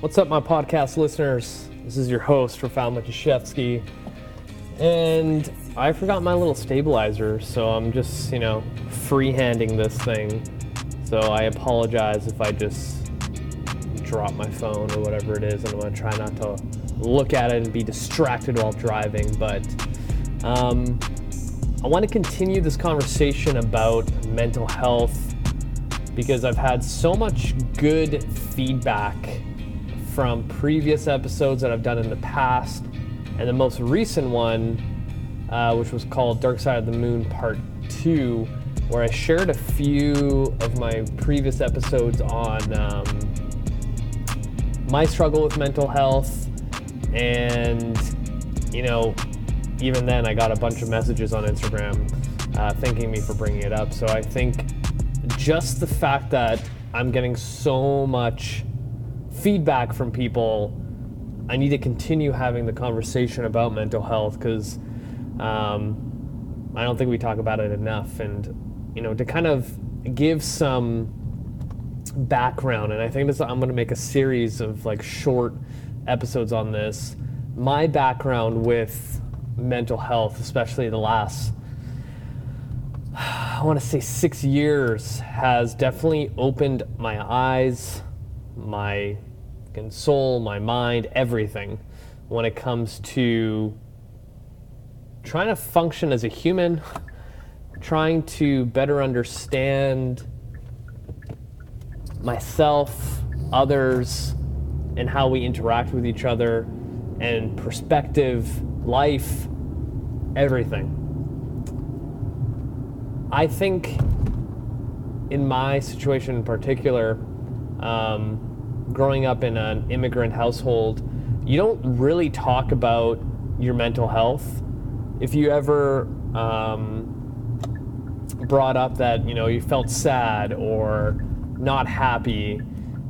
What's up, my podcast listeners? This is your host, Rafal Matuszewski. And I forgot my little stabilizer, so I'm just, you know, freehanding this thing. So I apologize if I just drop my phone or whatever it is, and I'm gonna try not to look at it and be distracted while driving. But um, I want to continue this conversation about mental health because I've had so much good feedback from previous episodes that I've done in the past, and the most recent one, uh, which was called Dark Side of the Moon Part 2, where I shared a few of my previous episodes on um, my struggle with mental health. And, you know, even then, I got a bunch of messages on Instagram uh, thanking me for bringing it up. So I think just the fact that I'm getting so much feedback from people, I need to continue having the conversation about mental health because um, I don't think we talk about it enough. And, you know, to kind of give some background, and I think this, I'm going to make a series of like short episodes on this. My background with mental health, especially the last, I want to say six years, has definitely opened my eyes, my soul, my mind, everything when it comes to trying to function as a human, trying to better understand myself, others, and how we interact with each other, and perspective, life, everything. I think in my situation in particular, um, growing up in an immigrant household, you don't really talk about your mental health. If you ever um, brought up that you know you felt sad or not happy,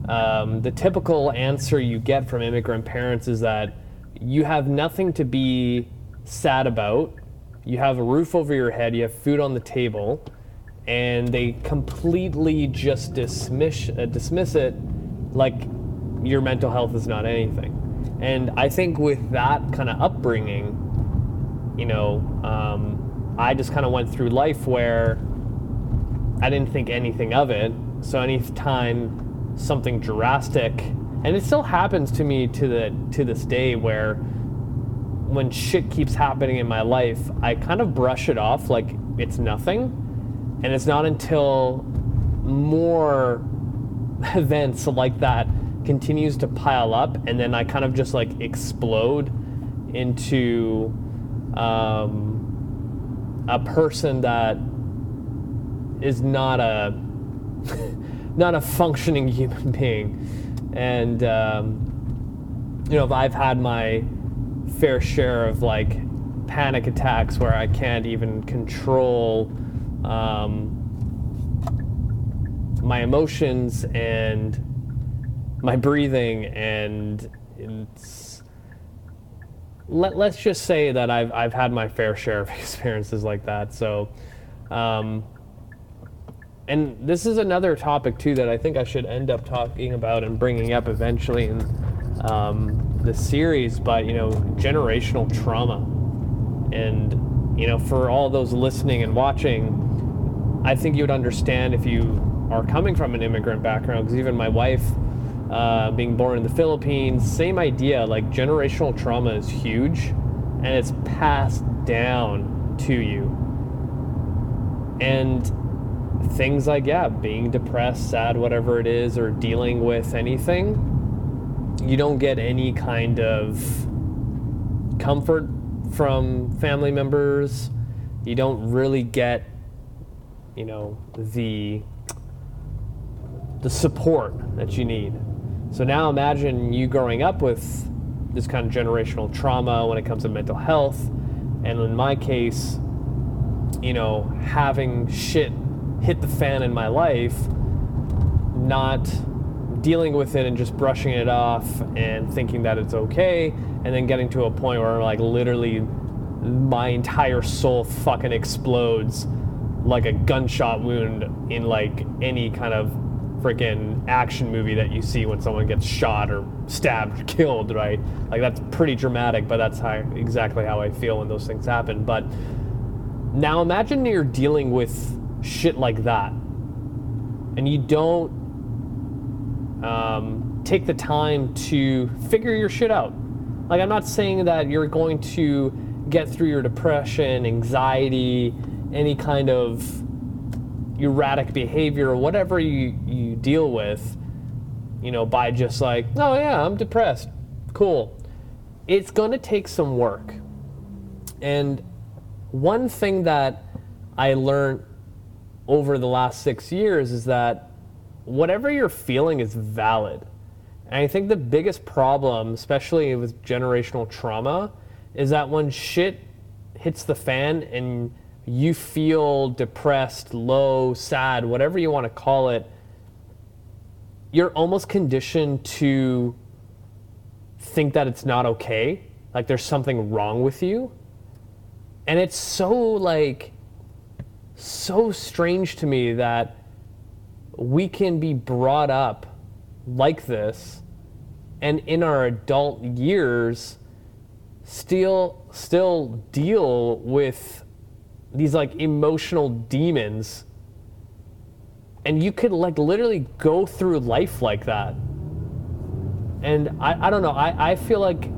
um, the typical answer you get from immigrant parents is that you have nothing to be sad about. You have a roof over your head. You have food on the table, and they completely just dismiss uh, dismiss it like your mental health is not anything. And I think with that kind of upbringing, you know, um, I just kind of went through life where I didn't think anything of it. So anytime something drastic, and it still happens to me to the to this day, where when shit keeps happening in my life, I kind of brush it off like it's nothing, and it's not until more events like that continues to pile up and then I kind of just like explode into um, a person that is not a not a functioning human being. And um, you know if I've had my fair share of like panic attacks where I can't even control um, my emotions and my breathing and it's let, let's just say that I've, I've had my fair share of experiences like that. So um, and this is another topic too that I think I should end up talking about and bringing up eventually in um, the series but you know generational trauma. And you know for all those listening and watching I think you would understand if you are coming from an immigrant background because even my wife uh, being born in the Philippines, same idea. Like generational trauma is huge and it's passed down to you. And things like, yeah, being depressed, sad, whatever it is, or dealing with anything, you don't get any kind of comfort from family members. You don't really get, you know, the the support that you need. So now imagine you growing up with this kind of generational trauma when it comes to mental health. And in my case, you know, having shit hit the fan in my life, not dealing with it and just brushing it off and thinking that it's okay, and then getting to a point where like literally my entire soul fucking explodes like a gunshot wound in like any kind of freaking action movie that you see when someone gets shot or stabbed or killed, right? Like that's pretty dramatic, but that's how exactly how I feel when those things happen. But now imagine you're dealing with shit like that, and you don't um, take the time to figure your shit out. Like I'm not saying that you're going to get through your depression, anxiety, any kind of erratic behavior or whatever you, you deal with, you know, by just like, oh yeah, I'm depressed. Cool. It's going to take some work. And one thing that I learned over the last six years is that whatever you're feeling is valid. And I think the biggest problem, especially with generational trauma, is that when shit hits the fan and you feel depressed, low, sad, whatever you want to call it, you're almost conditioned to think that it's not okay, like there's something wrong with you. And it's so like so strange to me that we can be brought up like this and in our adult years still still deal with these like emotional demons. And you could like literally go through life like that. And i, I don't know. I, I feel like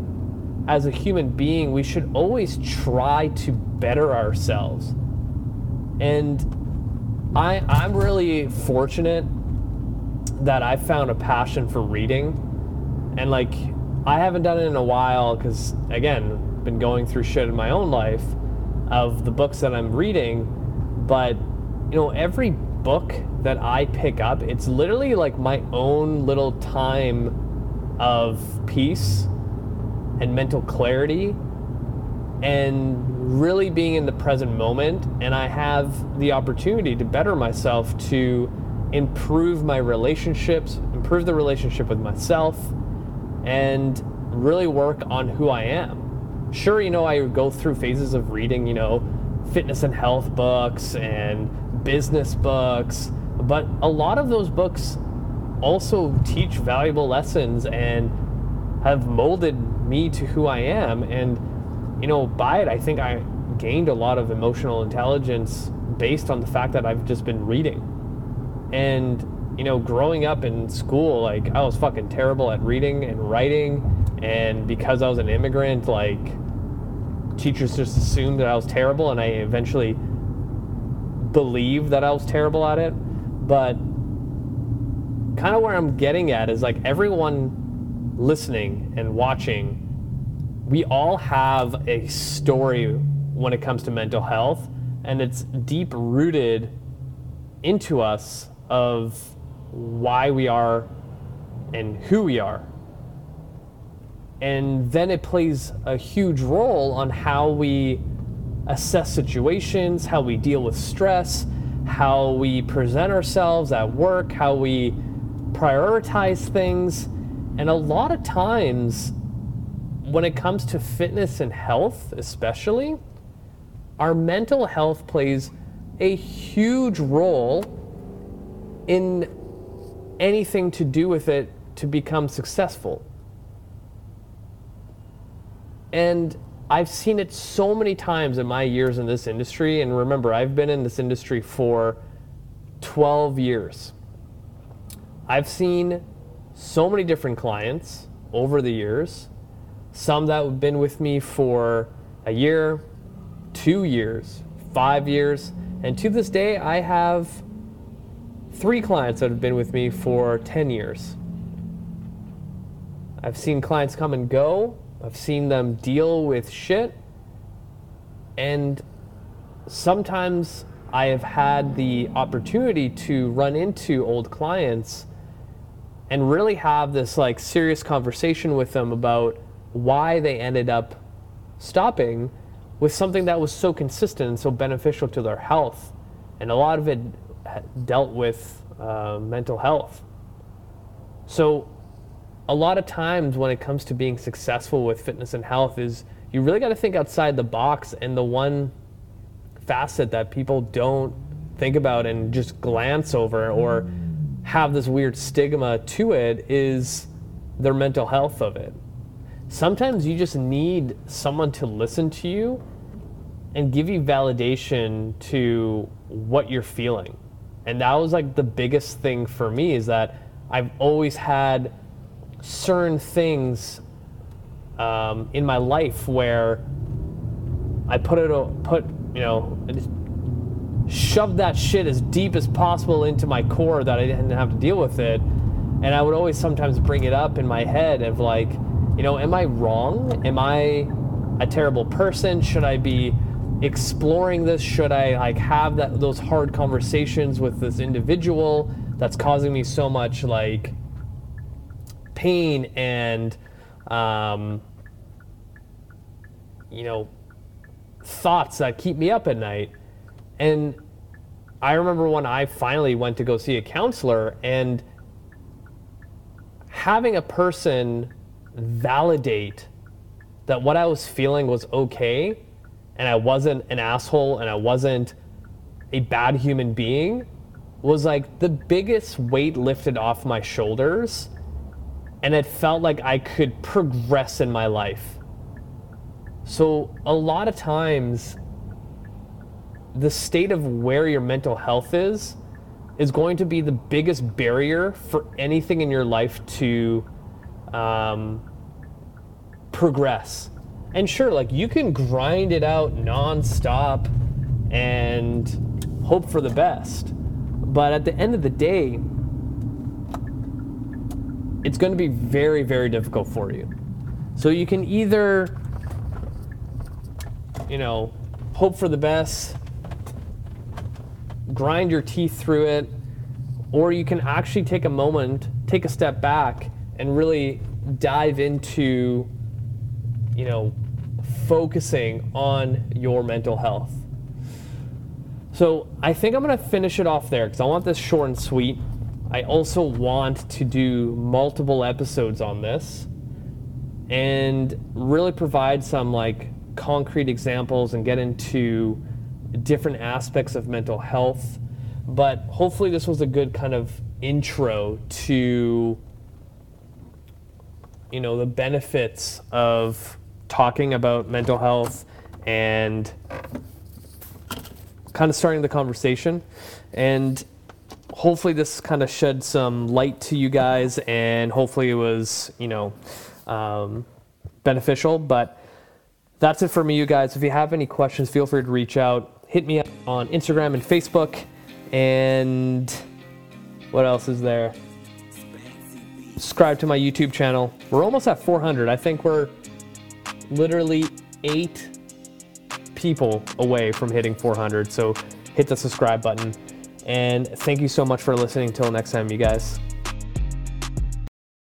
as a human being we should always try to better ourselves. And i i'm really fortunate that i found a passion for reading. And like i haven't done it in a while because again been going through shit in my own life of the books that I'm reading, but you know, every book that I pick up, it's literally like my own little time of peace and mental clarity and really being in the present moment. And I have the opportunity to better myself to improve my relationships, improve the relationship with myself and really work on who I am sure, you know, I go through phases of reading, you know, fitness and health books and business books, but a lot of those books also teach valuable lessons and have molded me to who I am. And, you know, by it, I think I gained a lot of emotional intelligence based on the fact that I've just been reading. And, you know, growing up in school, like, I was fucking terrible at reading and writing. And because I was an immigrant, like, teachers just assumed that I was terrible, and I eventually believed that I was terrible at it. But kind of where I'm getting at is like everyone listening and watching, we all have a story when it comes to mental health, and it's deep rooted into us of why we are and who we are and then it plays a huge role on how we assess situations, how we deal with stress, how we present ourselves at work, how we prioritize things. And a lot of times, when it comes to fitness and health, especially, our mental health plays a huge role in anything to do with it to become successful. And I've seen it so many times in my years in this industry. And remember, I've been in this industry for 12 years. I've seen so many different clients over the years, some that have been with me for a year, two years, five years, and to this day, I have three clients that have been with me for 10 years. I've seen clients come and go, I've seen them deal with shit. And sometimes I have had the opportunity to run into old clients and really have this like serious conversation with them about why they ended up stopping with something that was so consistent and so beneficial to their health. And a lot of it dealt with uh, mental health. So a lot of times when it comes to being successful with fitness and health is you really got to think outside the box and the one facet that people don't think about and just glance over or have this weird stigma to it is their mental health of it. Sometimes you just need someone to listen to you and give you validation to what you're feeling. And that was like the biggest thing for me is that I've always had certain things um, in my life where I put it, put, you know, shoved that shit as deep as possible into my core that I didn't have to deal with it. And I would always sometimes bring it up in my head of like, you know, am I wrong? Am I a terrible person? Should I be exploring this? Should I like have that those hard conversations with this individual that's causing me so much like pain and um, you know thoughts that keep me up at night? And I remember when I finally went to go see a counselor and having a person validate that what I was feeling was okay and I wasn't an asshole and I wasn't a bad human being was like the biggest weight lifted off my shoulders and it felt like I could progress in my life. So, a lot of times, the state of where your mental health is is going to be the biggest barrier for anything in your life to um, progress. And sure, like you can grind it out nonstop and hope for the best. But at the end of the day, it's going to be very, very difficult for you. So you can either, you know, hope for the best, grind your teeth through it, or you can actually take a moment, take a step back, and really dive into, you know, focusing on your mental health. So I think I'm going to finish it off there because I want this short and sweet. I also want to do multiple episodes on this and really provide some like concrete examples and get into different aspects of mental health. But hopefully, this was a good kind of intro to you know the benefits of talking about mental health and kind of starting the conversation and hopefully this kind of shed some light to you guys and hopefully it was you know um, beneficial but that's it for me you guys. If you have any questions feel free to reach out. Hit me up on instagram and facebook and what else is there? Subscribe to my youtube channel. We're almost at 400 i think we're literally eight people away from hitting 400 so hit the subscribe button and thank you so much for listening. Till next time, you guys.